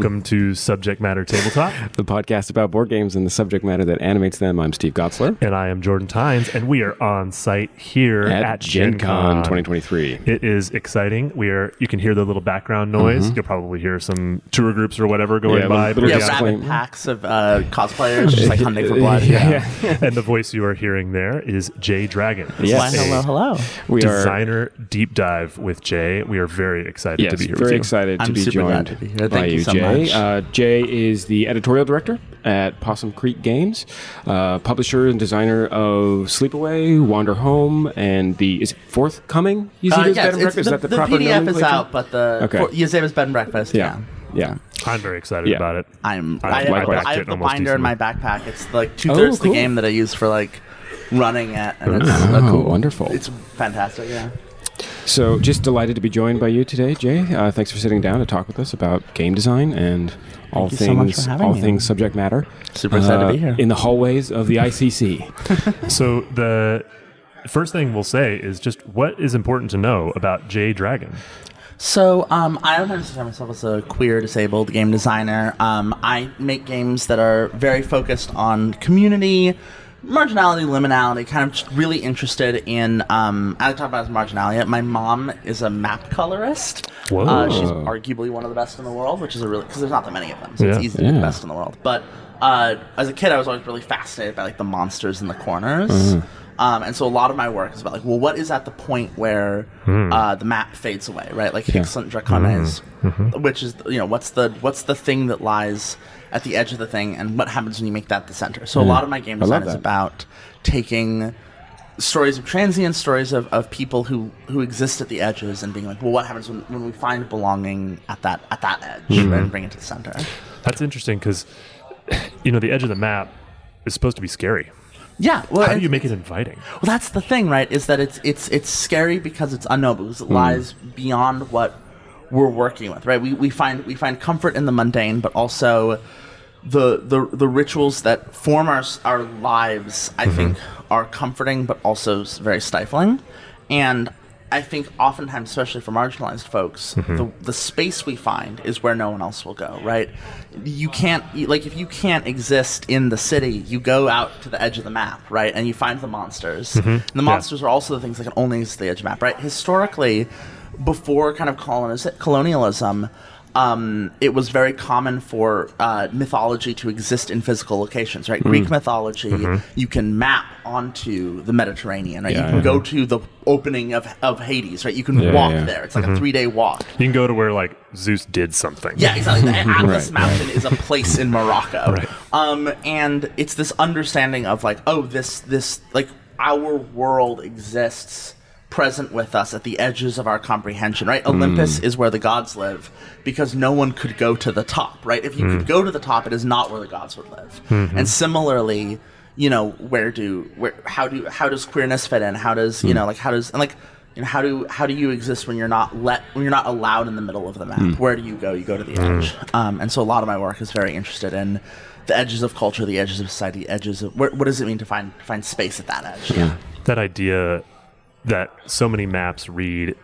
Welcome to Subject Matter Tabletop. the podcast about board games and the subject matter that animates them. I'm Steve Gotzler And I am Jordan Tynes, and we are on site here at, at, Gen Con 2023. It is exciting. We are. You can hear the little background noise. You'll probably hear some tour groups or whatever going Yeah, by. little- but Yeah, Just rabid packs of uh, cosplayers just like hunting for blood. Yeah. and the voice you are hearing there is Jay Dragon. Yes. Why, hello, hello. We are Designer deep dive with Jay. We are very excited yes, to be here very with you. excited to I'm be super joined glad to be here. by Thank you so Jay. much. Uh, Jay is the editorial director at Possum Creek Games, uh, publisher and designer of Sleepaway, Wander Home, and the is it forthcoming? You see Uh, this yeah, bed and breakfast? the, is that the, the proper PDF is out, but the Okay. for, Yazeba's bed and breakfast. Yeah, Yeah, yeah. I'm very excited Yeah. about it. I'm. I- I, have, likewise. I have the Almost binder in my decently. backpack. It's like two thirds Oh, cool. the game that I use for like running at, and it's Oh, uh, cool. wonderful. It's fantastic. Yeah. So, just delighted to be joined by you today, Jay. Uh, thanks for sitting down to talk with us about game design and all you so things, all me. things subject matter. Super excited to uh, be here. in the hallways of the ICC. So the first thing we'll say is just what is important to know about Jay Dragon. So, um, I don't understand myself as a queer disabled game designer. Um, I make games that are very focused on community, marginality, liminality, kind of just really interested in. Um, I talk about as marginality. My mom is a map colorist. Whoa. Uh, she's arguably one of the best in the world, which is a really because there's not that many of them, so Yeah. it's easy to be the best in the world. But uh, as a kid, I was always really fascinated by like the monsters in the corners. Mm-hmm. Um, and so a lot of my work is about like, well, what is at the point where uh, the map fades away, right? Like Hic Sunt Dracones, which is you know what's the what's the thing that lies at the edge of the thing, and what happens when you make that the center. So a lot of my game design is about taking stories of transience, stories of, of people who, who exist at the edges, and being like, well, what happens when, when we find belonging at that at that edge, right, and bring it to the center. That's interesting because you know the edge of the map is supposed to be scary. Yeah, well, How do you make it inviting? Well, that's the thing, right? Is that it's it's it's scary because it's unknown because it Hmm. lies beyond what we're working with, right? We, we find we find comfort in the mundane, but also the the the rituals that form our our lives. I mm-hmm. think are comforting, but also very stifling, and. I think oftentimes, especially for marginalized folks, mm-hmm. the, the space we find is where no one else will go, right? You can't, like, if you can't exist in the city, you go out to the edge of the map, right? And you find the monsters. Mm-hmm. And the monsters are also the things that can only exist at the edge of the map, right? Historically, before kind of coloniz- colonialism, um, it was very common for uh, mythology to exist in physical locations, right? Greek mythology, you can map onto the Mediterranean, right? Yeah, you can yeah. go to the opening of, of Hades, right? You can Yeah, walk yeah. there. It's like a three day walk. You can go to where like Zeus did something. Yeah, exactly. The Atlas Right, Mountain is a place in Morocco. Right. Um, and it's this understanding of like, oh, this this like our world exists present with us at the edges of our comprehension, right? Olympus mm. is where the gods live because no one could go to the top, right? If you could mm. go to the top, it is not where the gods would live. Mm-hmm. And similarly, you know, where do where how do how does queerness fit in? How does, you mm. know, like how does and like you know, how do how do you exist when you're not let when you're not allowed in the middle of the map? Where do you go? You go to the edge. Um, and so a lot of my work is very interested in the edges of culture, the edges of society, edges of where, what does it mean to find find space at that edge? Yeah. That idea that so many maps read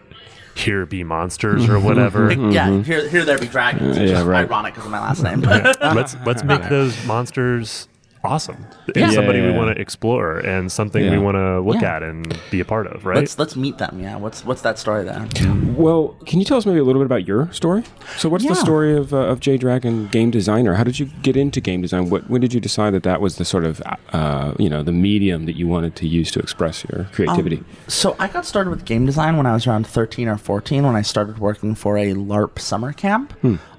"Here be monsters" or whatever. Yeah, here, mm-hmm. here there be dragons. Which Yeah, is right. ironic because of my last name. But let's let's make those monsters awesome and somebody Yeah, we want to explore and something we want to look Yeah. at and be a part of, right? let's let's meet them. Yeah, what's what's that story there? Well, can you tell us maybe a little bit about your story? So, what's the story of, uh, of Jay Dragon, game designer? How did you get into game design? What, when did you decide that that was the sort of, uh, you know, the medium that you wanted to use to express your creativity? So I got started with game design when I was around 13 or 14 when I started working for a LARP summer camp.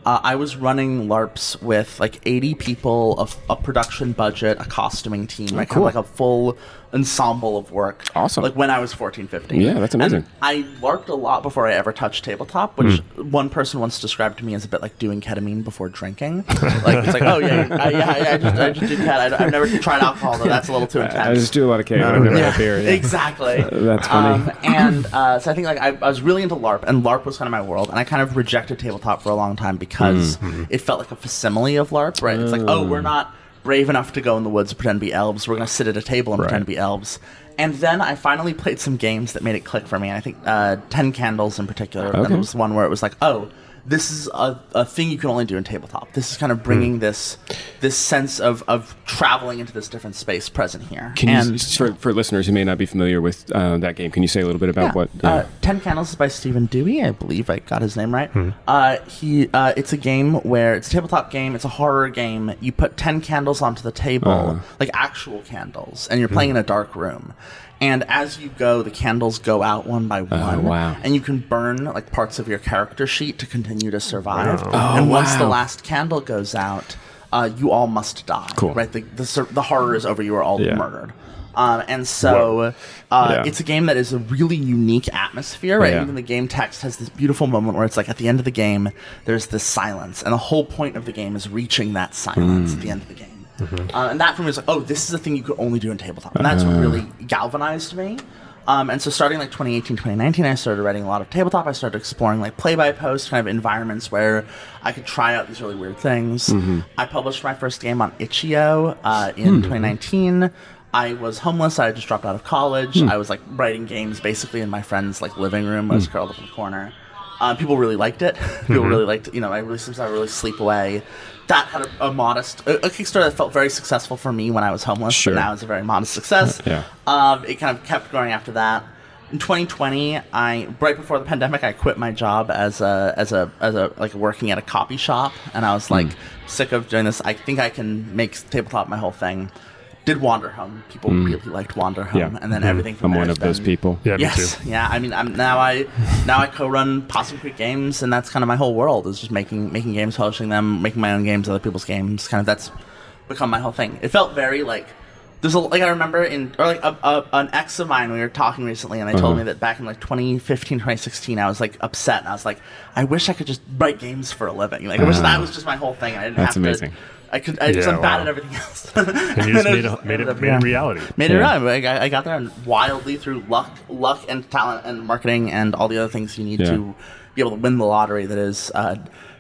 Uh, I was running LARPs with like 80 people, a production budget, a costuming team, like, kind cool. of like a full ensemble of work. Awesome. Like when I was 14, 15. Yeah, that's amazing. And I LARPed a lot before I ever touched tabletop, which one person once described to me as a bit like doing ketamine before drinking. like it's like, oh yeah, I, yeah, I, I just I just do cat. I, have never tried alcohol though. That's a little too intense. I just do a lot of but I've never Yeah, beer. Yeah. exactly. That's funny. Um, and uh, so I think like I, I was really into LARP, and LARP was kind of my world, and I kind of rejected tabletop for a long time because Mm-hmm. it felt like a facsimile of LARP, right? It's like, oh, we're not brave enough to go in the woods and pretend to be elves. We're going to sit at a table and pretend to be elves. And then I finally played some games that made it click for me. And I think uh, Ten Candles in particular Okay. that was one where it was like, oh, this is a, a thing you can only do in tabletop. This is kind of bringing this this sense of, of traveling into this different space present here. Can and you, for, for listeners who may not be familiar with uh, that game, can you say a little bit about yeah, what? uh, Ten Candles is by Stephen Dewey. I believe I got his name right. Hmm. Uh, he uh, it's a game where it's a tabletop game. It's a horror game. You put ten candles onto the table, Uh-huh. like actual candles, and you're playing in a dark room. And as you go, the candles go out one by one. Oh, wow. And you can burn like parts of your character sheet to continue to survive. Wow. and Oh, once the last candle goes out, uh, you all must die. Cool. Right. The, the the horror is over. You are all Yeah. murdered. Um, and so uh, Yeah. it's a game that is a really unique atmosphere, right? Yeah. Even the game text has this beautiful moment where it's like at the end of the game, there's this silence, and the whole point of the game is reaching that silence at the end of the game. Uh, and that for me was like, oh, this is a thing you could only do in tabletop, and that's what really galvanized me. Um, and so starting like 2018, 2019, I started writing a lot of tabletop. I started exploring like play by post kind of environments where I could try out these really weird things. I published my first game on itch.io uh, in 2019. I was homeless. I had just dropped out of college. I was like writing games basically in my friend's like living room. I was curled up in the corner. Uh, people really liked it. people really liked, it, you know, I really sometimes I really sleep away. That had a, a modest a, a Kickstarter that felt very successful for me when I was homeless. Sure. But now it's a very modest success. Yeah. Um, it kind of kept growing after that. In 2020, I right before the pandemic, I quit my job as a as a as a like working at a copy shop, and I was like sick of doing this. I think I can make tabletop my whole thing. Did Wander Home. People really liked Wander Home, Yeah. and then everything from I'm there one has of those people. Yeah, me Yes, too. yeah. I mean, I'm now I now I co-run Possum Creek Games, and that's kind of my whole world is just making making games, publishing them, making my own games, other people's games. Kind of that's become my whole thing. It felt very like there's a like I remember in or like a, a, an ex of mine we were talking recently, and they told Uh-huh. me that back in like 2015, 2016, I was like upset, and I was like, I wish I could just write games for a living. Like I wish that was just my whole thing. I didn't That's have amazing. to. I could. I just Yeah, I'm bad at everything else. And you just made, it, made it made it reality. Made it Yeah. right. I, I got there and wildly through luck, luck and talent and marketing and all the other things you need to be able to win the lottery. That is uh,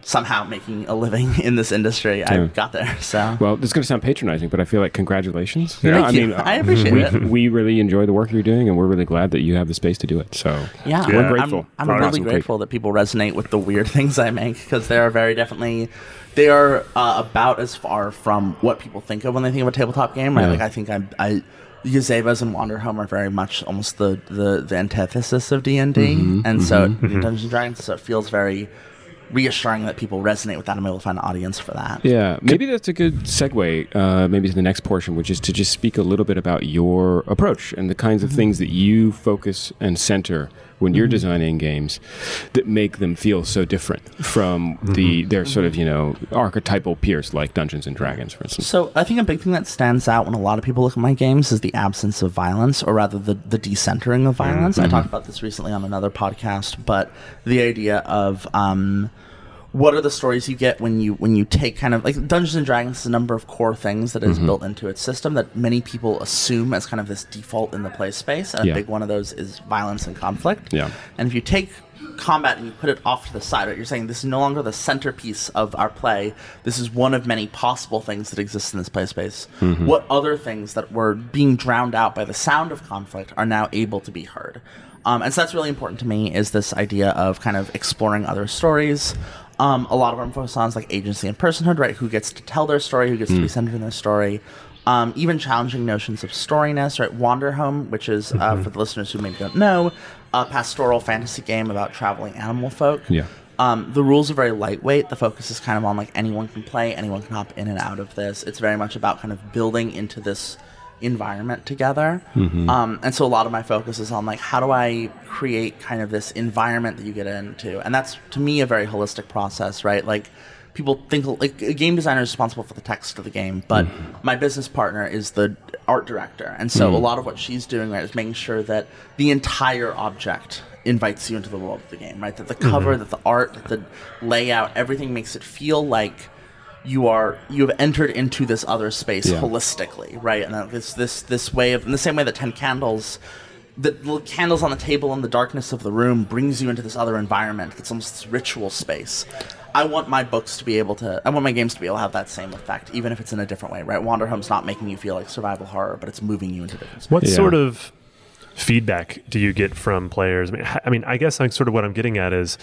somehow making a living in this industry. I got there. So Well, this is going to sound patronizing, but I feel like congratulations. Yeah. know, Thank you. I appreciate we, it. We really enjoy the work you're doing, and we're really glad that you have the space to do it. So yeah, We're I'm- grateful I'm, really Possum Creek. grateful that people resonate with the weird things I make because they are very definitely. They are uh, about as far from what people think of when they think of a tabletop game, right? Yeah. Like I think I'm, I, Yazebas and Wander Home are very much almost the the, the antithesis of D and D, Mm-hmm. and so Dungeons and Dragons. So it feels very reassuring that people resonate with that. I'm able to find an audience for that. Yeah, maybe that's a good segue, uh, maybe to the next portion, which is to just speak a little bit about your approach and the kinds of things that you focus and center when you're mm-hmm. designing games that make them feel so different from the mm-hmm. their sort of you know archetypal peers like Dungeons and Dragons, for instance. So I think a big thing that stands out when a lot of people look at my games is the absence of violence, or rather the the decentering of violence. I mm-hmm. talked about this recently on another podcast, but the idea of um, what are the stories you get when you when you take kind of like Dungeons and Dragons has a number of core things that is built into its system that many people assume as kind of this default in the play space, and Yeah. a big one of those is violence and conflict. Yeah. And if you take combat and you put it off to the side, right, you're saying this is no longer the centerpiece of our play. This is one of many possible things that exist in this play space. What other things that were being drowned out by the sound of conflict are now able to be heard? Um, and so that's really important to me is this idea of kind of exploring other stories. Um, a lot of what I'm on like agency and personhood, right? Who gets to tell their story, who gets to be centered in their story. Um, even challenging notions of storyness, right? Wander Home, which is, uh, for the listeners who maybe don't know, a pastoral fantasy game about traveling animal folk. Yeah. Um, the rules are very lightweight. The focus is kind of on like anyone can play, anyone can hop in and out of this. It's very much about kind of building into this environment together. Mm-hmm. Um, and so a lot of my focus is on like how do I create kind of this environment that you get into, and that's to me a very holistic process, right? Like people think like a game designer is responsible for the text of the game, but mm-hmm. my business partner is the art director, and so a mm-hmm. lot of what she's doing right is making sure that the entire object invites you into the world of the game, right? That the cover, that the art, that the layout, everything makes it feel like you are you have entered into this other space Yeah. holistically, right? And this this this way of in the same way that ten candles. The little candles on the table in the darkness of the room brings you into this other environment. It's almost this ritual space. I want my books to be able to. I want my games to be able to have that same effect, even if it's in a different way. Right? Wander Home's not making you feel like survival horror, but it's moving you into different space. What Yeah. sort of feedback do you get from players? I mean, I mean, I guess like sort of what I'm getting at is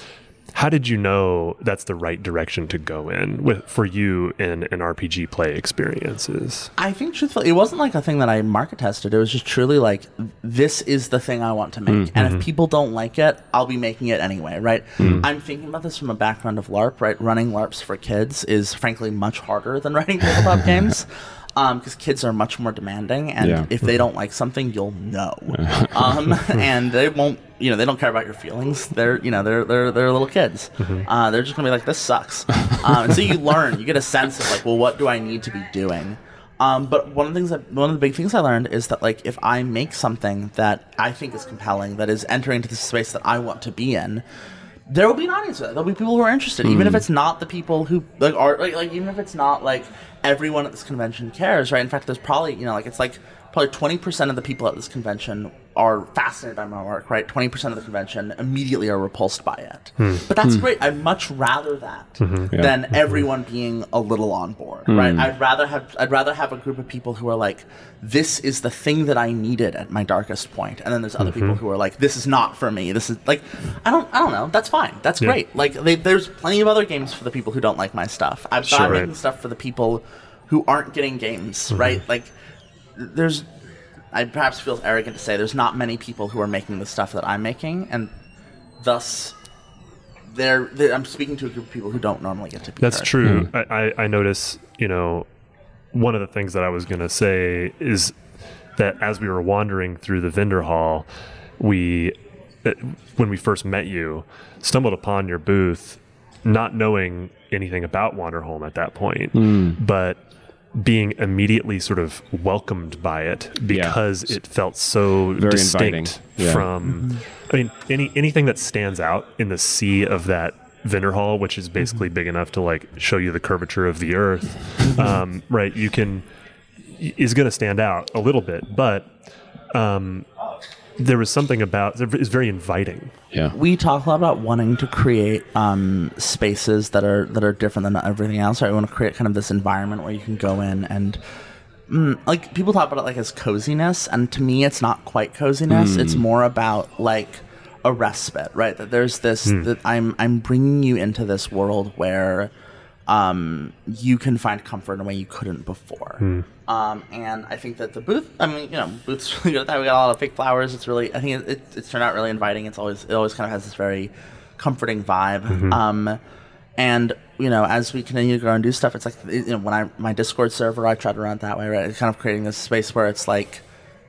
how did you know that's the right direction to go in with for you in an RPG play experiences? I think truthfully, it wasn't like a thing that I market tested. It was just truly like, this is the thing I want to make, mm, and if mm-hmm. people don't like it, I'll be making it anyway, right? Mm. I'm thinking about this from a background of LARP, right? Running LARPs for kids is frankly much harder than writing tabletop games. Because kids are much more demanding, and Yeah. if they don't like something, you'll know. um, and they won't, you know, they don't care about your feelings. They're, you know, they're they're they're little kids. Uh, they're just gonna be like, this sucks. um, and so you learn, you get a sense of like, well, what do I need to be doing? Um, but one of the things that one of the big things I learned is that like if I make something that I think is compelling, that is entering into the space that I want to be in, there will be an audience for that. There'll be people who are interested, even if it's not the people who like are like, like even if it's not like everyone at this convention cares, right? In fact, there's probably you know like it's like probably twenty percent of the people at this convention are fascinated by my work, right? Twenty percent of the convention immediately are repulsed by it. Hmm. But that's hmm. great. I'd much rather that mm-hmm. than mm-hmm. everyone being a little on board, hmm. right? I'd rather have I'd rather have a group of people who are like, this is the thing that I needed at my darkest point. and then there's other people mm-hmm. who are like, this is not for me. This is like, I don't I don't know. That's fine. That's Yeah. great. Like they, there's plenty of other games for the people who don't like my stuff. I'm, Sure. I'm Right. making stuff for the people who aren't getting games, right? Like there's I perhaps feel arrogant to say there's not many people who are making the stuff that I'm making, and thus they're, they're I'm speaking to a group of people who don't normally get to be. That's heard. true. I, I, I notice, you know, one of the things that I was going to say is that as we were wandering through the vendor hall, we, uh, when we first met you, stumbled upon your booth, not knowing anything about Wanderhome at that point, but being immediately sort of welcomed by it because it felt so Very distinct. Yeah. from I mean any anything that stands out in the sea of that vendor hall which is basically big enough to like show you the curvature of the earth um, right you can is going to stand out a little bit but um, there was something about it's very inviting Yeah. we talk a lot about wanting to create um, spaces that are that are different than everything else. Right? We want to create kind of this environment where you can go in and mm, like people talk about it like as coziness, and to me, it's not quite coziness. It's more about like a respite, right? That there's this that I'm I'm bringing you into this world where um, you can find comfort in a way you couldn't before. Um, and I think that the booth, I mean, you know, booth's really good at that. We got a lot of fake flowers. It's really, I think it, it, it's turned out really inviting. It's always, it always kind of has this very comforting vibe. Um, and you know, as we continue to grow and do stuff, it's like you know, when I my Discord server, I try to run it that way, right? It's kind of creating this space where it's like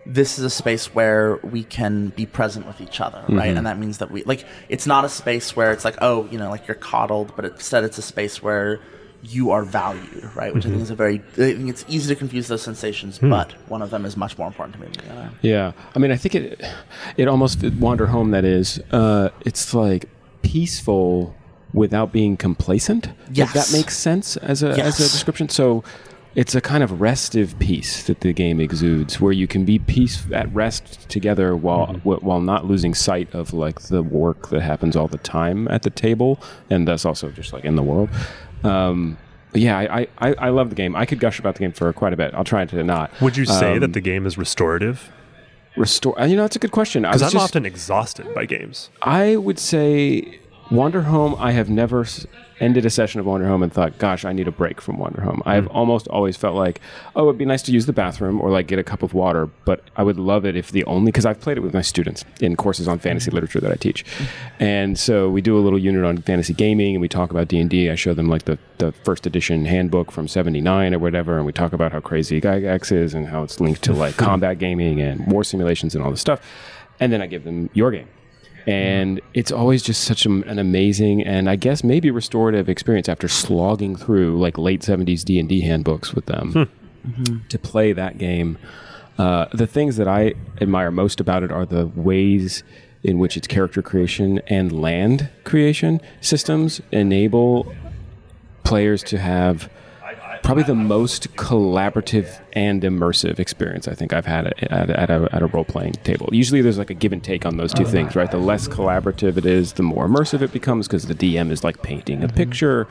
this is a space where we can be present with each other, right? Mm-hmm. And that means that we like it's not a space where it's like oh, you know, like you're coddled, but instead it's a space where you are valued, right? Which I think mm-hmm. is a very I think it's easy to confuse those sensations, hmm. but one of them is much more important to me than the other. Yeah, I mean, I think it it almost wander home. That is, uh, it's like peaceful without being complacent. If Yes. that makes sense as a as a description. So. It's a kind of restive peace that the game exudes, where you can be peace at rest together while wh- while not losing sight of like the work that happens all the time at the table, and thus also just like in the world. Um, yeah, I, I, I love the game. I could gush about the game for quite a bit. I'll try to not. would you say Um, that the game is restorative restore? uh, You know, that's a good question. Because i'm just- often exhausted by games I would say Wander Home. I have never ended a session of Wander Home and thought, "Gosh, I need a break from Wander Home." I've mm. almost always felt like, "Oh, it'd be nice to use the bathroom or like get a cup of water," but I would love it if the only because I've played it with my students in courses on fantasy mm-hmm. literature that I teach, mm-hmm. and so we do a little unit on fantasy gaming and we talk about D&D. I show them like the the first edition handbook from '79 or whatever, and we talk about how crazy Gygax is and how it's linked to like combat gaming and war simulations and all this stuff, and then I give them your game and it's always just such a, an amazing and I guess maybe restorative experience after slogging through like late seventies D and D handbooks with them to play that game. Uh, the things that I admire most about it are the ways in which its character creation and land creation systems enable players to have probably the most collaborative and immersive experience I think I've had at, at, at a, at a role playing table. Usually there's like a give and take on those two uh-huh. things, right? The less collaborative it is, the more immersive it becomes because the DM is like painting a mm-hmm. picture.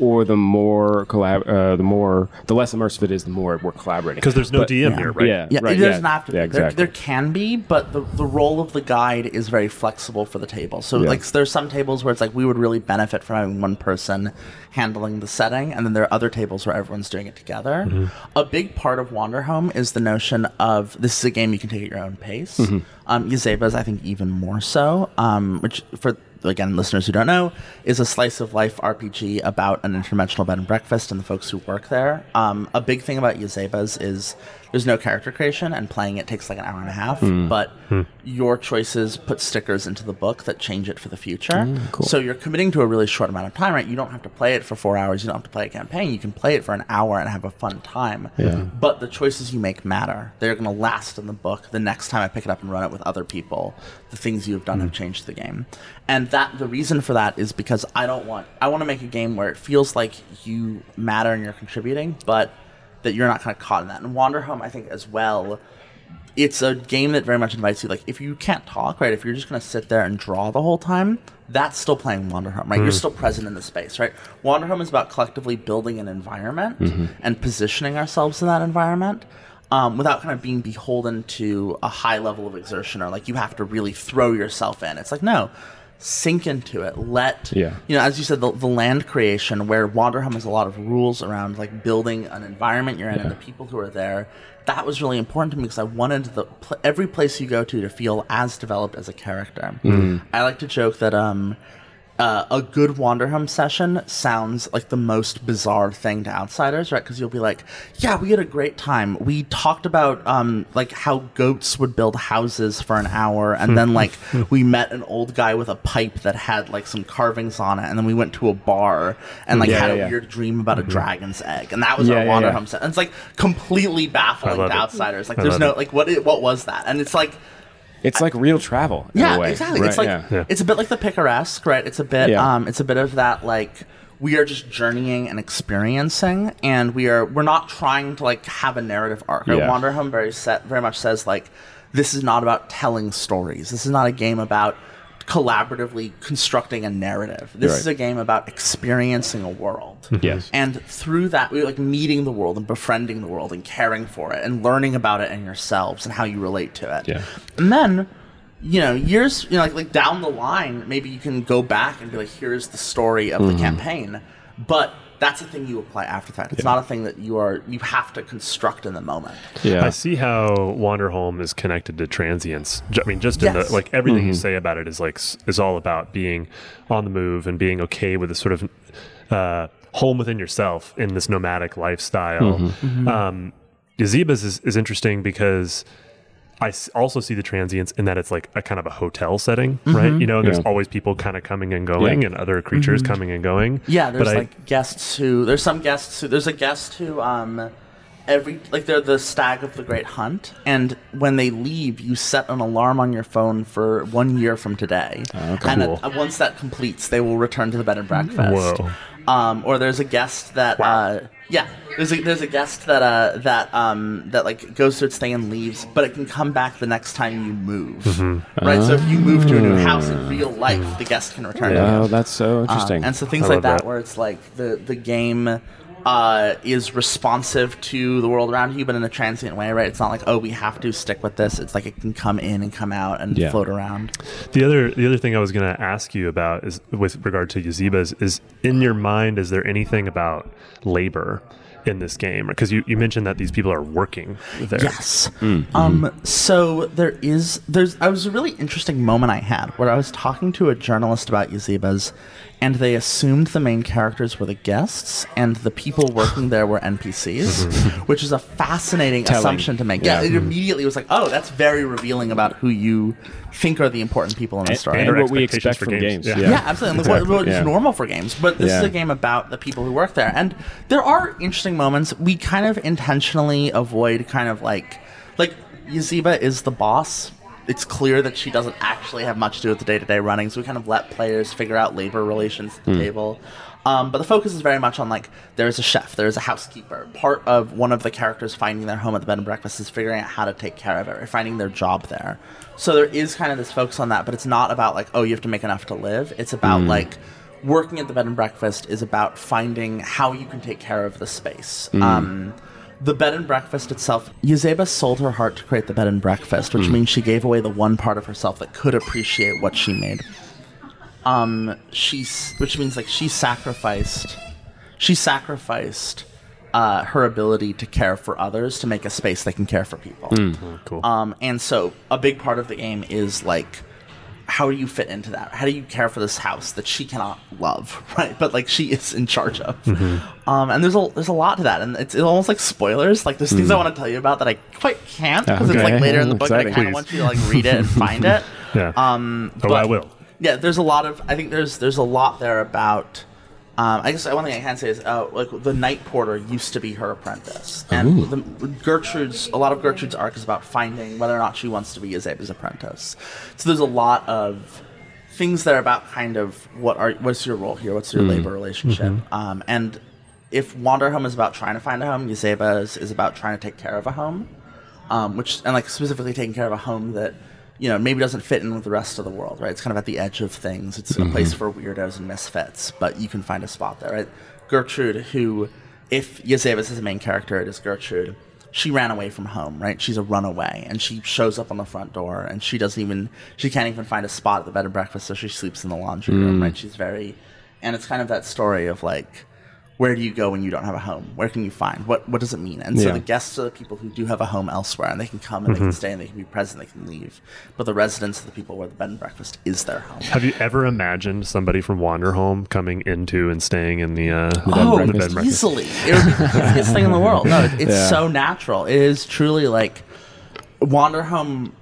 Or the more collab, uh, the more the less immersive it is, the more we're collaborating. Because there's no But- DM here, right? Yeah, Yeah, right, it doesn't yeah, have to. Yeah, There, exactly. there can be, but the, the role of the guide is very flexible for the table. So, Yeah. like, there's some tables where it's like we would really benefit from having one person handling the setting, and then there are other tables where everyone's doing it together. Mm-hmm. A big part of Wander Home is the notion of this is a game you can take at your own pace. Mm-hmm. Um, Yazeba's, I think, even more so. Um, which for again listeners who don't know is a slice of life RPG about an interdimensional bed and breakfast and the folks who work there. Um, a big thing about Yazeba's is there's no character creation and playing it takes like an hour and a half, hmm. but hmm. your choices put stickers into the book that change it for the future. Hmm, cool. So you're committing to a really short amount of time, right? You don't have to play it for four hours. You don't have to play a campaign. You can play it for an hour and have a fun time. Yeah. But the choices you make matter. They're going to last in the book. The next time I pick it up and run it with other people, the things you have done have changed the game. And that the reason for that is because I don't want I want to make a game where it feels like you matter and you're contributing, but that you're not kind of caught in that. And Wander Home, I think, as well it's a game that very much invites you like if you can't talk right if you're just going to sit there and draw the whole time that's still playing wander home right? You're still present in the space right? Wander home is about collectively building an environment and positioning ourselves in that environment um, without kind of being beholden to a high level of exertion or like you have to really throw yourself in. It's like no sink into it let Yeah. you know as you said the, the land creation where wanderhome has a lot of rules around like building an environment you're in and the people who are there. That was really important to me because i wanted the pl- every place you go to to feel as developed as a character. I like to joke that um uh, a good Wanderhome session sounds like the most bizarre thing to outsiders, right? Because you'll be like, "Yeah, we had a great time. We talked about um, like how goats would build houses for an hour, and then like we met an old guy with a pipe that had like some carvings on it, and then we went to a bar and like Yeah, had yeah, a weird dream about a dragon's egg, and that was Yeah, our Wanderhome yeah. session. And it's like completely baffling to it. outsiders. Like, I there's no it. like what what was that? And it's like It's like real travel. In yeah, a way, exactly. right? It's like yeah. Yeah. it's a bit like the picaresque, right? It's a bit Yeah. um it's a bit of that like we are just journeying and experiencing and we are we're not trying to like have a narrative arc. Right? Yeah. Wander Home very set very much says like this is not about telling stories. This is not a game about collaboratively constructing a narrative. This Right. is a game about experiencing a world. Yes. And through that, we like meeting the world and befriending the world and caring for it and learning about it and yourselves and how you relate to it. Yeah. And then, you know, years, you know, like, like down the line, maybe you can go back and be like, here's the story of the mm-hmm. campaign. But that's a thing you apply after that. It's not a thing that you are you have to construct in the moment. Yeah. I see how Wanderhome is connected to transience. I mean, just in Yes. the like everything Mm-hmm. you say about it is like is all about being on the move and being okay with a sort of uh, home within yourself in this nomadic lifestyle. Mm-hmm. Um, Yazebas is, is interesting because I s- also see the transients in that it's like a kind of a hotel setting, right? You know, there's Mm-hmm. Yeah. always people kind of coming and going Yeah. and other creatures coming and going. Yeah, there's But I- like guests who there's some guests who there's a guest who um every like they're the stag of the great hunt and when they leave you set an alarm on your phone for one year from today and Cool. uh, once that completes they will return to the bed and breakfast Whoa. Um or there's a guest that uh yeah there's a there's a guest that uh that um that like goes through its thing and leaves but it can come back the next time you move Mm-hmm. right so if you move to a new house in real life the guest can return to you Oh, that's so um, interesting. and so things I like that, that. where it's like the the game uh, is responsive to the world around you, but in a transient way, right? It's not like oh, we have to stick with this. It's like it can come in and come out and Yeah. float around. The other the other thing I was going to ask you about is with regard to Yazebas is in your mind is there anything about labor in this game because you, you mentioned that these people are working there. Yes. Um. So there is there's I was a really interesting moment I had where I was talking to a journalist about Yazebas, and they assumed the main characters were the guests and the people working there were NPCs, which is a fascinating Telling. assumption to make. Yeah. Yeah. it immediately was like, oh, that's very revealing about who you think are the important people in the and, story. and Or what we expect for from games. games. Yeah. Yeah, Yeah, absolutely. Like, what- what is yeah. normal for games, but this is a game about the people who work there, and there are interesting moments. We kind of intentionally avoid kind of like, like Yazeba is the boss. It's clear that she doesn't actually have much to do with the day-to-day running, so we kind of let players figure out labor relations at the table. Um, but the focus is very much on like there's a chef, there's a housekeeper. Part of one of the characters finding their home at the bed and breakfast is figuring out how to take care of it or finding their job there. So there is kind of this focus on that, but it's not about like oh you have to make enough to live. It's about like working at the bed and breakfast is about finding how you can take care of the space. Um, the bed and breakfast itself, Yazeba sold her heart to create the bed and breakfast, which means she gave away the one part of herself that could appreciate what she made. Um, she's, which means like she sacrificed, she sacrificed uh, her ability to care for others to make a space that can care for people. Cool. Um, and so a big part of the game is like, how do you fit into that? How do you care for this house that she cannot love, right? But like she is in charge of. Um, and there's a there's a lot to that, and it's, it's almost like spoilers. Like there's things I want to tell you about that I quite can't because it's like later in the book. and I kind of want you to like read it and find it. yeah. Um, oh, but- I will. yeah, there's a lot of. I think there's there's a lot there about. Um, I guess one thing I can say is, uh, like the night porter used to be her apprentice, and the, Gertrude's a lot of Gertrude's arc is about finding whether or not she wants to be Azeba's apprentice. So there's a lot of things that are about kind of what are what's your role here, what's your labor relationship, um, and if Wander Home is about trying to find a home, Yazeba is, is about trying to take care of a home. Um, which and like specifically taking care of a home that you know maybe doesn't fit in with the rest of the world, right? It's kind of at the edge of things. It's a place mm-hmm. for weirdos and misfits, but you can find a spot there, right? Gertrude, who, if Yazebas is the main character, it is Gertrude. She ran away from home, right? She's a runaway, and she shows up on the front door, and she doesn't even she can't even find a spot at the bed and breakfast, so she sleeps in the laundry room, mm. right? She's very, and it's kind of that story of like where do you go when you don't have a home? Where can you find? What what does it mean? And so Yeah. the guests are the people who do have a home elsewhere, and they can come and they can stay and they can be present, they can leave. But the residents are the people where the bed and breakfast is their home. Have you ever imagined somebody from Wanderhome coming into and staying in the, uh, the Oh, bed and breakfast? easily! It would be the easiest thing in the world. No, it's Yeah. so natural. It is truly like Wanderhome.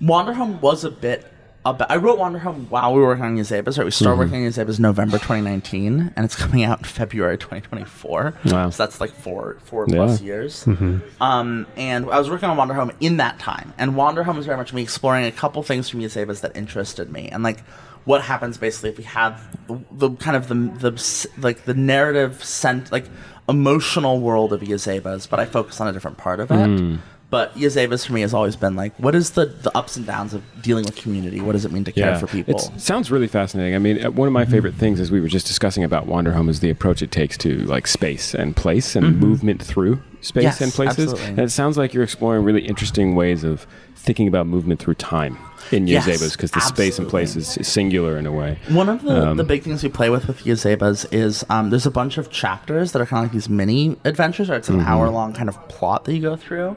Wanderhome was a bit. About, I wrote Wanderhome while we were working on Yazebas. Right, we started mm-hmm. working on Yazebas November 2019, and it's coming out in February 2024. Wow. So that's like four four Yeah. plus years. Mm-hmm. Um, and I was working on Wanderhome in that time, and Wanderhome is very much me exploring a couple things from Yazebas that interested me, and like what happens basically if we have the, the kind of the the like the narrative sent like emotional world of Yazebas, but I focus on a different part of it. Mm. But Yazebas for me has always been like, what is the, the ups and downs of dealing with community? What does it mean to care for people? It sounds really fascinating. I mean, uh, one of my favorite things, as we were just discussing about Wanderhome, is the approach it takes to like space and place and movement through space Yes, and places. absolutely. And it sounds like you're exploring really interesting ways of thinking about movement through time in Yes, Yazebas because the space and place is, is singular in a way. One of the, the big things we play with with Yazebas is um, there's a bunch of chapters that are kind of like these mini adventures, or it's an hour long kind of plot that you go through,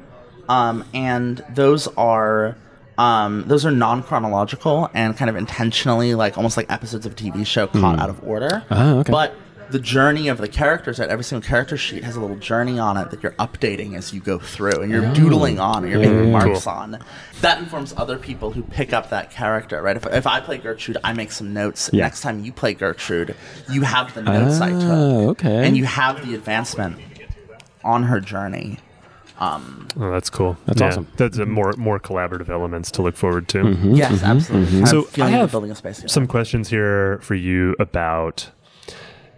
um, and those are um, those are non chronological and kind of intentionally like almost like episodes of a TV show caught out of order. Ah, okay. But the journey of the characters that every single character sheet has a little journey on it that you're updating as you go through and you're doodling on and you're making marks Cool. on that informs other people who pick up that character right if, if i play gertrude i make some notes Yeah. next time you play gertrude you have the notes i took Oh, okay. and you have the advancement on her journey Um, oh, that's cool. That's awesome. That's a more more collaborative elements to look forward to. Mm-hmm. yes mm-hmm, absolutely mm-hmm. Kind of So I have building a space here. Some questions here for you about.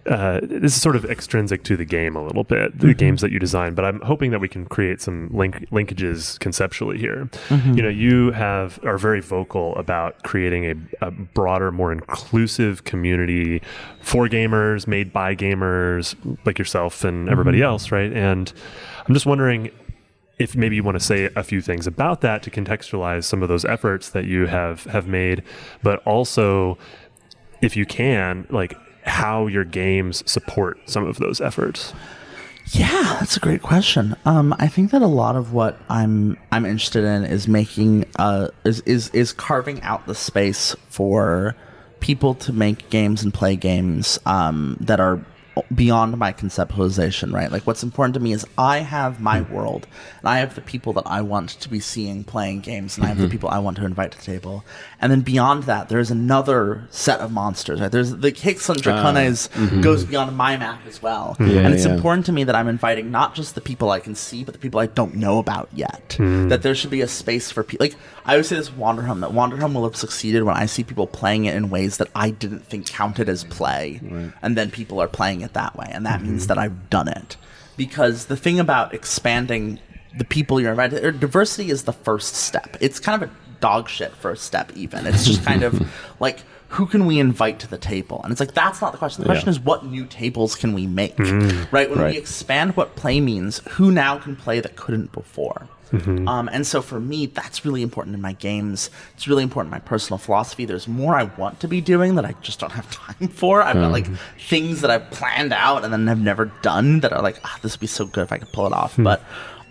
Uh, this is sort of extrinsic to the game a little bit, the mm-hmm. games that you design, but I'm hoping that we can create some link linkages conceptually here. You know, you have are very vocal about creating a, a broader, more inclusive community for gamers, made by gamers like yourself and everybody else, right? And I'm just wondering if maybe you want to say a few things about that to contextualize some of those efforts that you have have made, but also if you can, like how your games support some of those efforts. Yeah, that's a great question. Um, I think that a lot of what I'm I'm interested in is making uh is is is carving out the space for people to make games and play games um, that are beyond my conceptualization. Right, like what's important to me is I have my hmm. world and I have the people that I want to be seeing playing games and I have the hmm. people I want to invite to the table. And then beyond that, there's another set of monsters. Right, there's the Hicks and ah. Dracones mm-hmm. goes beyond my map as well, Yeah, and it's yeah. important important to me that I'm inviting not just the people I can see, but the people I don't know about yet. Hmm. That there should be a space for people. Like I always say this Wanderhome that Wanderhome will have succeeded when I see people playing it in ways that I didn't think counted as play, and then people are playing it that way, and that means mm-hmm. that I've done it. Because the thing about expanding the people you're invited, or diversity is the first step. It's kind of a dog shit first step. Even it's just kind of like who can we invite to the table? And it's like that's not the question. The question Yeah. is what new tables can we make? Mm-hmm. Right? When Right. we expand what play means, who now can play that couldn't before? Um, and so for me, that's really important in my games. It's really important in my personal philosophy. There's more I want to be doing that I just don't have time for. I've got like things that I've planned out and then have never done that are like, ah, this would be so good if I could pull it off. But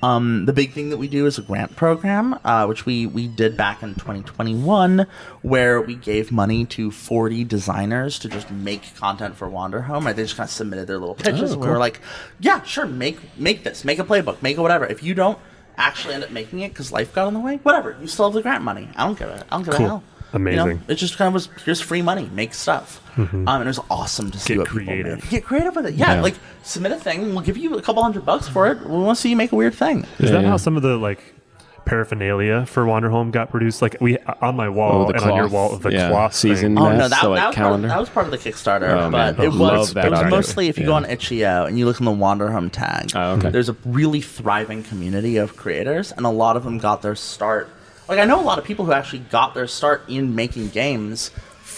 um, the big thing that we do is a grant program, uh, which we, we did back in 2021, where we gave money to 40 designers to just make content for Wanderhome. Right? They just kind of submitted their little pitches, Oh, and we were like, "Yeah, sure, make make this, make a playbook, make a whatever. If you don't actually end up making it because life got in the way, whatever. You still have the grant money. I don't give a I don't give Cool. a hell. You know, Amazing. it just kind of was here's free money, make stuff. Um, and it was awesome to see Get what people creative. made. Get creative with it. Yeah, Yeah. like submit a thing. We'll give you a couple hundred bucks for it. We want to see you make a weird thing. Is Yeah, that yeah. how some of the like paraphernalia for Wanderhome got produced? Like we on my wall Oh, the and on your cloth. wall, the Yeah. cloth Season thing. Oh no, that, so, like, that, was part of, that was part of the Kickstarter, Oh, man. but it was, it was mostly if you go on itch.io and you look on the Wanderhome tag. Oh, okay. There's a really thriving community of creators, and a lot of them got their start. Like I know a lot of people who actually got their start in making games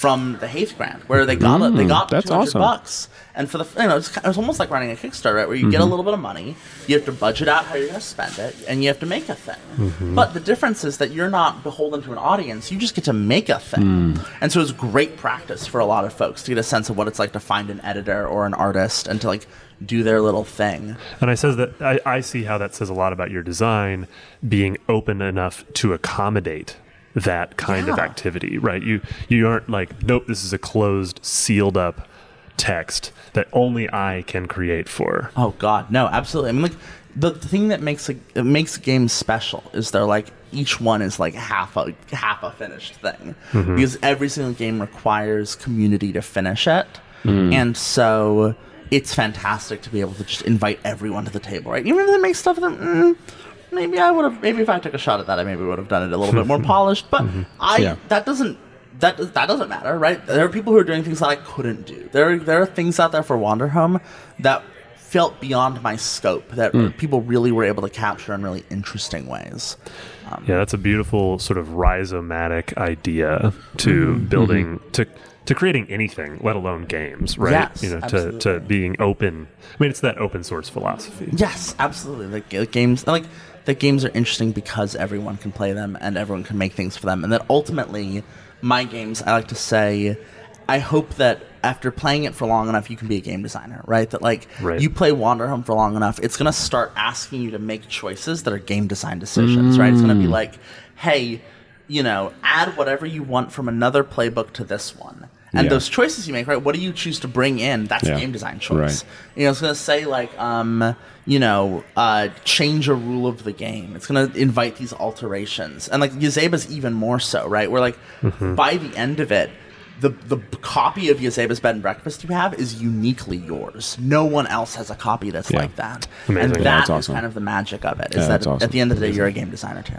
from the Haith Grant, where they got it, they Mm, got that's 200 awesome. bucks. And for the you know, it's, ki- it was almost like running a Kickstarter, right, where you get Mm-hmm. a little bit of money, you have to budget out how you're going to spend it, and you have to make a thing. Mm-hmm. But the difference is that you're not beholden to an audience; you just get to make a thing. Mm. And so it's great practice for a lot of folks to get a sense of what it's like to find an editor or an artist and to like do their little thing. And I says that I, I see how that says a lot about your design being open enough to accommodate that kind of activity, right? You you aren't like, nope, this is a closed, sealed up text that only I can create for. Oh God, no, absolutely. I mean, like the thing that makes a it makes games special is they're like each one is like half a half a finished thing because every single game requires community to finish it, and so it's fantastic to be able to just invite everyone to the table, right? Even if they make stuff that. Mm, Maybe I would have. Maybe if I took a shot at that, I maybe would have done it a little bit more polished. But mm-hmm. I Yeah. that doesn't that that doesn't matter, right? There are people who are doing things that I couldn't do. There there are things out there for Wanderhome that felt beyond my scope that hmm. people really were able to capture in really interesting ways. Um, yeah, that's a beautiful sort of rhizomatic idea to mm-hmm. Mm-hmm. building to to creating anything, let alone games, right? Yes, you know, to, absolutely. to being open. I mean, it's that open source philosophy. Yes, absolutely. The, the uh, games like the games are interesting because everyone can play them and everyone can make things for them, and that ultimately, my games, I like to say, I hope that after playing it for long enough, you can be a game designer, right? That like Right. you play Wanderhome for long enough, it's gonna start asking you to make choices that are game design decisions, right? It's gonna be mm. like, hey, you know, add whatever you want from another playbook to this one. And Yeah. those choices you make, right? What do you choose to bring in? That's Yeah. a game design choice. Right. You know, it's going to say like, um, you know, uh, change a rule of the game. It's going to invite these alterations, and like Yazeba's even more so, right? Where like by the end of it, the the copy of Yazeba's bed and breakfast you have is uniquely yours. No one else has a copy that's Yeah. like that, Amazing. and Yeah, that that's is kind of the magic of it. Is Yeah, that at awesome. the end of the day, you're a game designer too.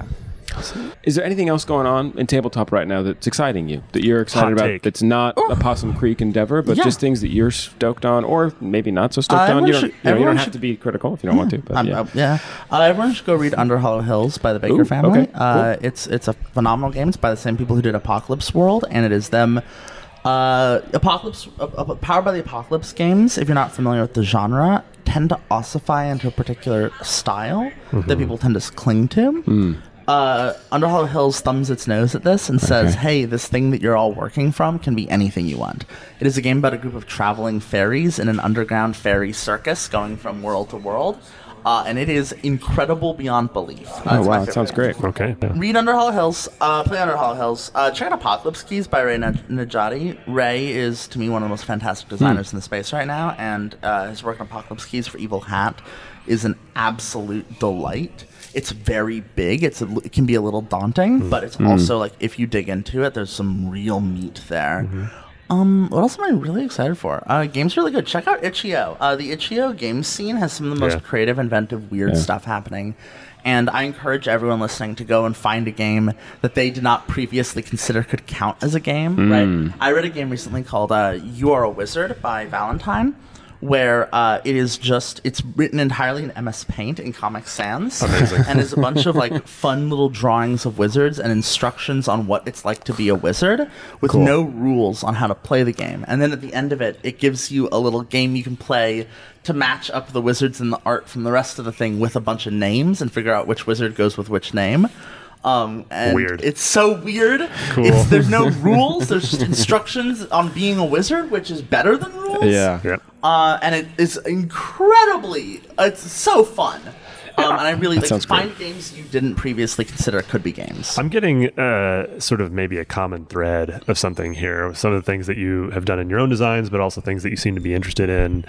Is there anything else going on in tabletop right now that's exciting you that you're excited Hot about? take. That's not a Possum Creek endeavor, but Yeah. just things that you're stoked on, or maybe not so stoked Uh, on. You don't, should- you, know, you don't have to be critical if you don't want to. But yeah. uh, yeah. Uh, everyone should go read Under Hollow Hills by the Baker Ooh, family. okay, Uh, it's it's a phenomenal game. It's by the same people who did Apocalypse World, and it is them. Uh, Apocalypse, uh, uh, powered by the Apocalypse games. If you're not familiar with the genre, tend to ossify into a particular style that people tend to cling to. Uh, Under Hollow Hills thumbs its nose at this and says. "Hey, this thing that you're all working from can be anything you want." It is a game about a group of traveling fairies in an underground fairy circus, going from world to world, uh, and it is incredible beyond belief. Uh, Oh it's my wow, that sounds favorite. great. Okay. yeah. Read Under Hollow Hills. Uh, play Under Hollow Hills. Uh, check out Apocalypse Keys by Rae Naj- Nedjadi. Rae is, to me, one of the most fantastic designers in the space right now, and uh, his work on Apocalypse Keys for Evil Hat is an absolute delight. It's very big. It's a, it can be a little daunting, but it's also like if you dig into it, there's some real meat there. Um, what else am I really excited for? Uh, game's really good. Check out Itch.io. Uh, the Itch.io game scene has some of the most Yeah. creative, inventive, weird Yeah. stuff happening. And I encourage everyone listening to go and find a game that they did not previously consider could count as a game. Right? I read a game recently called uh, "You Are a Wizard" by Valentine, where uh, it is just it's written entirely in MS Paint in Comic Sans, Amazing. and is a bunch of like fun little drawings of wizards and instructions on what it's like to be a wizard, with Cool. no rules on how to play the game. And then at the end of it, it gives you a little game you can play to match up the wizards and the art from the rest of the thing with a bunch of names and figure out which wizard goes with which name. Um, and Weird. It's so weird. Cool. It's, there's no rules. There's just instructions on being a wizard, which is better than rules. Yeah. Yep. Uh, and it is incredibly. It's so fun. Um, and I really like sounds great. find games you didn't previously consider could be games. I'm getting uh, sort of maybe a common thread of something here. Some of the things that you have done in your own designs, but also things that you seem to be interested in.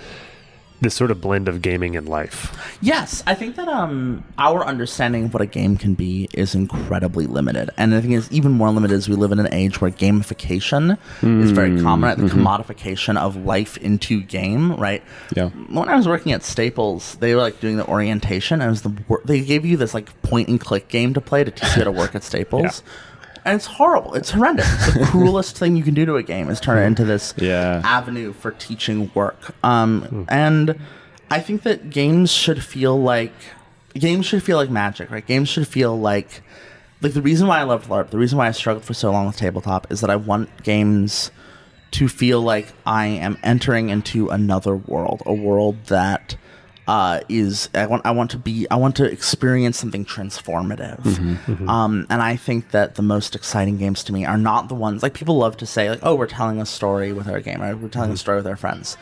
This sort of blend of gaming and life. Yes, I think that um, our understanding of what a game can be is incredibly limited, and I think it's even more limited as we live in an age where gamification is very common. Right? The commodification of life into game, right? Yeah. When I was working at Staples, they were like doing the orientation. and it was the they gave you this like point and click game to play to teach you how to work at Staples. And it's horrible. It's horrendous. It's the cruelest thing you can do to a game is turn it into this Yeah. avenue for teaching work. Um, and I think that games should feel like games should feel like magic, right? Games should feel like like the reason why I loved LARP, the reason why I struggled for so long with tabletop is that I want games to feel like I am entering into another world, a world that uh, is I want I want to be I want to experience something transformative, Um, and I think that the most exciting games to me are not the ones like people love to say like oh we're telling a story with our game or we're telling a story with our friends.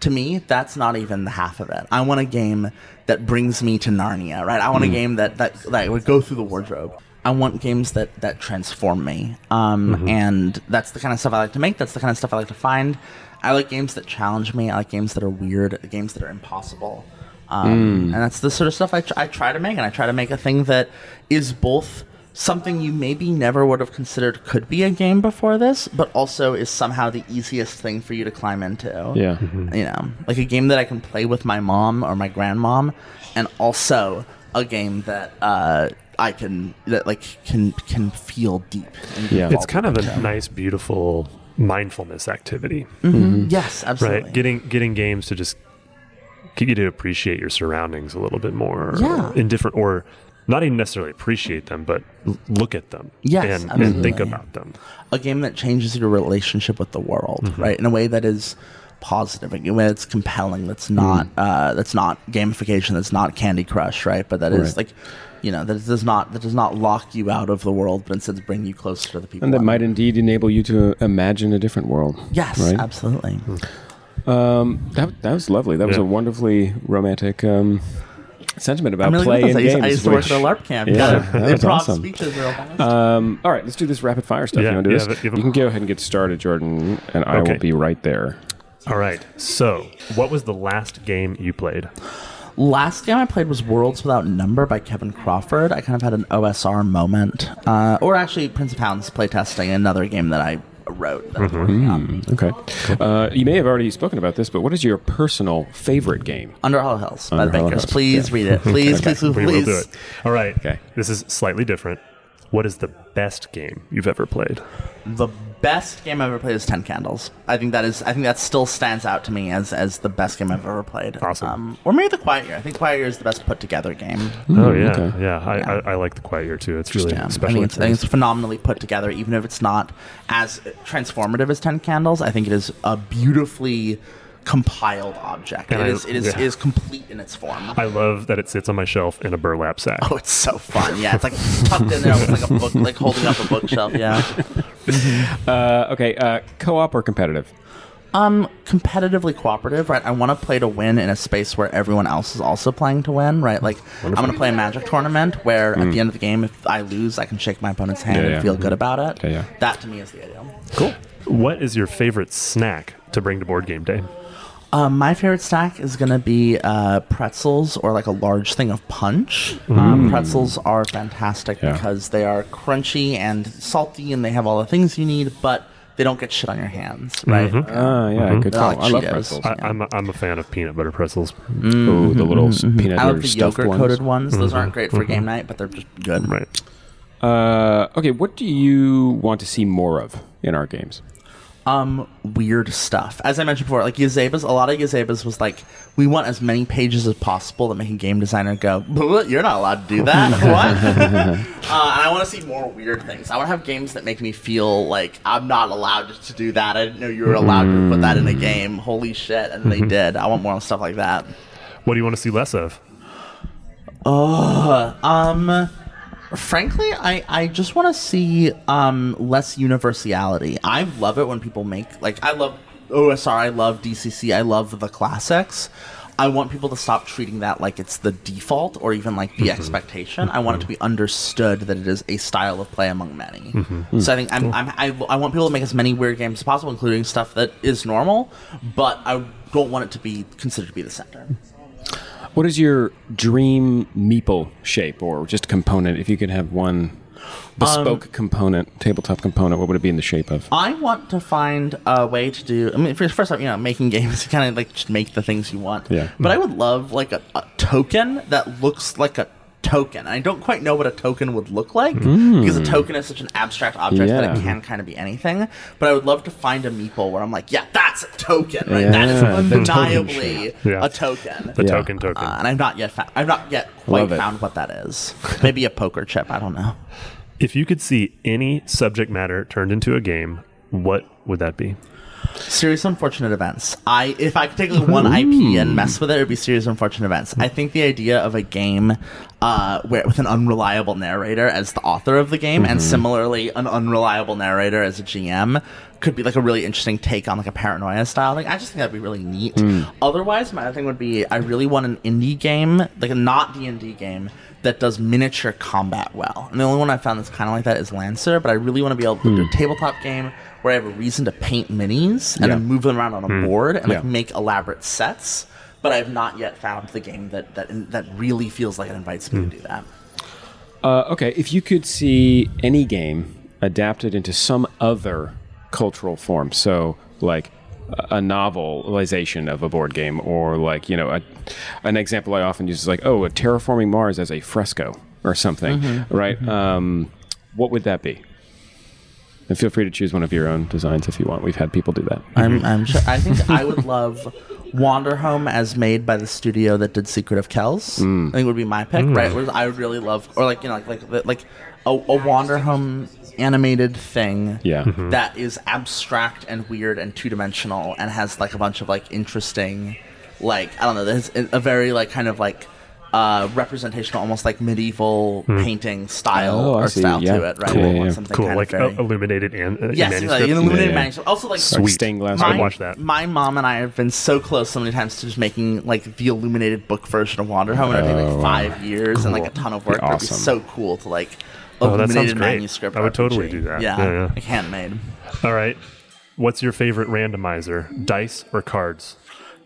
To me, that's not even the half of it. I want a game that brings me to Narnia, right? I want a game that that that would go through the wardrobe. I want games that that transform me, um, and that's the kind of stuff I like to make. That's the kind of stuff I like to find. I like games that challenge me. I like games that are weird, games that are impossible, um, and that's the sort of stuff I, tr- I try to make. And I try to make a thing that is both something you maybe never would have considered could be a game before this, but also is somehow the easiest thing for you to climb into Yeah. you know, like a game that I can play with my mom or my grandmom, and also a game that uh, I can that like can can feel deep. Yeah. It's kind of a it. nice, beautiful mindfulness activity, yes, absolutely. right? Getting getting games to just get you to appreciate your surroundings a little bit more, Yeah. in different or not even necessarily appreciate them, but look at them, Yes, and, and think about them. a game that changes your relationship with the world, mm-hmm. right? In a way that is positive, in a way that's compelling. That's not mm. uh, that's not gamification. That's not Candy Crush, right? But that is Right. like. You know that does not that does not lock you out of the world, but instead bring you closer to the people. And that might it. indeed enable you to imagine a different world. yes, right? absolutely. Hmm. Um, that, that was lovely. That was a wonderfully romantic um, sentiment about I'm really play and. I used, games. I used to work which- at a LARP camp. Yeah, Yeah, that was improv awesome. speeches real fast. Um, all right, let's do this rapid fire stuff. Yeah, you want to do you this? you have you it. can go ahead and get started, Jordan, and I Okay. will be right there. All right. So, what was the last game you played? Last game I played was Worlds Without Number by Kevin Crawford. I kind of had an OSR moment, uh, or actually Prince of Hounds playtesting another game that I wrote. That I was working on. Okay. Uh, you may have already spoken about this, but what is your personal favorite game? Under Hollow Hills by Under the Hollow Bakers. Hills, Please yeah. read it. Please, please, please, We will do it. All right. Okay. This is slightly different. What is the best game you've ever played? The best game I've ever played is Ten Candles. I think that is. I think that still stands out to me as as the best game I've ever played. Awesome. Um, or maybe the Quiet Year. I think Quiet Year is the best put together game. oh yeah, okay. yeah. I, Yeah. I, I like the Quiet Year too. It's really Yeah, I think, it's, I think it's phenomenally put together, even if it's not as transformative as Ten Candles. I think it is a beautifully compiled object. And it I- is. It is. yeah. It is complete in its form. I love that it sits on my shelf in a burlap sack. Oh, it's so fun! Yeah, it's like tucked in there with like a book, like holding up a bookshelf. Yeah. Uh, okay, uh, co-op or competitive? Um, competitively cooperative, right? I want to play to win in a space where everyone else is also playing to win, right? Like I'm going to play a Magic tournament where at the end of the game, if I lose, I can shake my opponent's hand Yeah, and yeah. feel good about it. Yeah, yeah. That to me is the ideal. Cool. What is your favorite snack to bring to board game day? Um, my favorite snack is going to be uh, pretzels or like a large thing of punch. Um, pretzels are fantastic Yeah. because they are crunchy and salty and they have all the things you need, but they don't get shit on your hands, right? Ah, yeah, good They're call. like I love pretzels. I, I'm, a, I'm a fan of peanut butter pretzels. Oh, the little s- peanut Mm-hmm. I love butter the stuffed yogurt ones. coated ones. Those aren't great for game night, but they're just good. Right. Uh, okay, what do you want to see more of in our games? Um weird stuff. As I mentioned before, like Yazeba's, a lot of Yazeba's was like, we want as many pages as possible that make a game designer go, you're not allowed to do that. what? uh, and I want to see more weird things. I want to have games that make me feel like I'm not allowed to do that. I didn't know you were allowed to put that in a game. Holy shit! And they did. I want more stuff like that. What do you want to see less of? Oh, um, frankly, I, I just want to see um less universality. I love it when people make like I love OSR, I love DCC, I love the classics. I want people to stop treating that like it's the default or even like the mm-hmm. expectation. I want it to mm-hmm. be understood that it is a style of play among many. Mm-hmm. So I think I'm, I'm, I, I want people to make as many weird games as possible, including stuff that is normal, but I don't want it to be considered to be the center. What is your dream meeple shape or just component? If you could have one bespoke um, component, tabletop component, what would it be in the shape of? I want to find a way to do. I mean, first, first off, you know, making games, you kind of like just make the things you want. Yeah. But I would love like a, a token that looks like a token. I don't quite know what a token would look like because a token is such an abstract object that it can kind of be anything. But I would love to find a meeple where I'm like, yeah, that's a token, right? that is Yeah, the token undeniably shape. Yeah. a token. The Yeah. token token. Uh, and I've not yet found. I've not yet quite found what that is. Maybe a poker chip. I don't know. if you could see any subject matter turned into a game, what would that be? Series of Unfortunate Events. I if I could take like one IP and mess with it, it would be Serious Unfortunate Events. I think the idea of a game uh, where with an unreliable narrator as the author of the game, and mm-hmm. similarly an unreliable narrator as a GM, could be like a really interesting take on like a paranoia style thing. I just think that'd be really neat. Hmm. Otherwise, my other thing would be I really want an indie game, like a not D and D game. That does miniature combat well, and the only one I found that's kind of like that is Lancer. But I really want to be able to do a hmm. tabletop game where I have a reason to paint minis and Yeah. then move them around on a board and like make elaborate sets. But I have not yet found the game that that that really feels like it invites me to do that. Uh, okay, if you could see any game adapted into some other cultural form, so like a- a novelization of a board game, or like you know, a, an example I often use is like, oh, a terraforming Mars as a fresco or something, right? Um, what would that be? And feel free to choose one of your own designs if you want. We've had people do that. I'm I'm mm-hmm. sure. I think I would love Wanderhome as made by the studio that did Secret of Kells. Mm. I think would be my pick. Mm. Right? Whereas I would really love, or like you know, like like like a, a Wanderhome animated thing. Yeah. Mm-hmm. that is abstract and weird and two dimensional and has like a bunch of like interesting, like I don't know, there's a a very like kind of like uh representational, almost like medieval painting style Oh, or style Yeah. to it, right? Cool. I Yeah, yeah. something Cool, kind like of very, uh, illuminated and uh, Yes, manuscript. like, illuminated Yeah. manuscript. Also, like Like stained glass. I'd my, watch that. My mom and I have been so close so many times to just making like the illuminated book version of Wanderhome, and it took Oh, like wow. five years and like a ton of work. But It'd be awesome. so cool to like Oh, that illuminated great. manuscript. I would totally do that. Yeah, Yeah, yeah. like handmade. All right. What's your favorite randomizer? Dice or cards?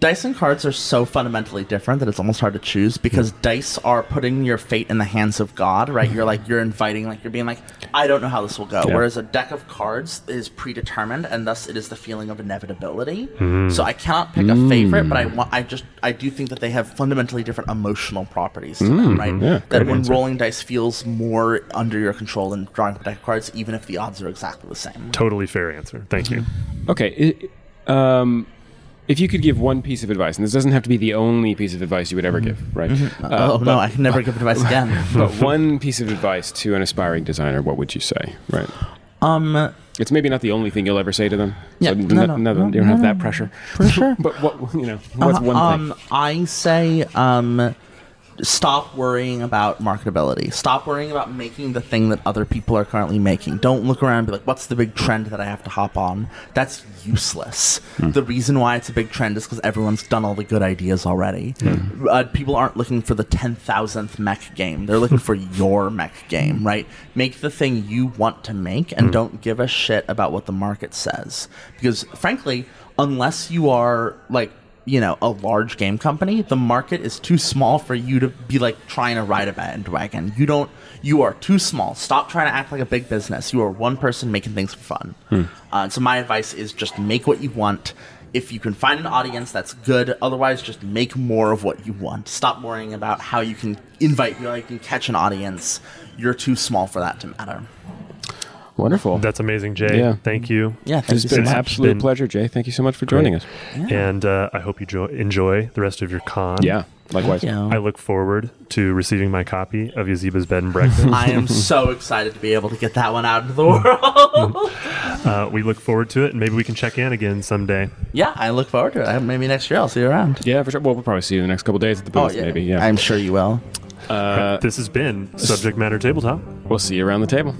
Dice and cards are so fundamentally different that it's almost hard to choose because dice are putting your fate in the hands of God, right? You're like you're inviting, like you're being like, I don't know how this will go. Yeah. Whereas a deck of cards is predetermined, and thus it is the feeling of inevitability. Hmm. So I cannot pick a favorite, but I want, I just, I do think that they have fundamentally different emotional properties to them, right? yeah, that when answer. rolling dice feels more under your control than drawing a deck of cards, even if the odds are exactly the same. Totally fair answer. Thank you. Okay. i- um, if you could give one piece of advice, and this doesn't have to be the only piece of advice you would ever give, right? Uh, oh no, I can never give advice again. but one piece of advice to an aspiring designer, what would you say? Right. um. It's maybe not the only thing you'll ever say to them. Yeah, So no, no, n- no, you don't no, have no, that pressure. For sure. But what you know? What's one um, thing? I say um, stop worrying about marketability. Stop worrying about making the thing that other people are currently making. Don't look around and be like, what's the big trend that I have to hop on? That's useless. Hmm. The reason why it's a big trend is because everyone's done all the good ideas already. Hmm. Uh, people aren't looking for the 10,000th mech game. They're looking for your mech game, right? Make the thing you want to make and hmm. don't give a shit about what the market says. Because frankly, unless you are like you know a large game company the market is too small for you to be like trying to ride a bandwagon. You don't you are too small. Stop trying to act like a big business. You are one person making things for fun. Uh, so my advice is just make what you want. If you can find an audience that's good otherwise just make more of what you want. Stop worrying about how you can invite you know, you can catch an audience. You're too small for that to matter Wonderful. That's amazing, Jay. Yeah. Thank you. Yeah, thank it's you been so an absolute Been pleasure, Jay. Thank you so much for joining us. And uh, I hope you jo- enjoy the rest of your con. Yeah, likewise. Thank. I look forward to receiving my copy of Yazeba's Bed and Breakfast. I am so excited to be able to get that one out into the world. uh, we look forward to it, and maybe we can check in again someday. yeah, I look forward to it. Maybe next year I'll see you around. Yeah, for sure. Well, we'll probably see you in the next couple days at the booth, maybe. Yeah. I'm sure you will. Uh, this has been Subject Matter Tabletop. we'll see you around the table.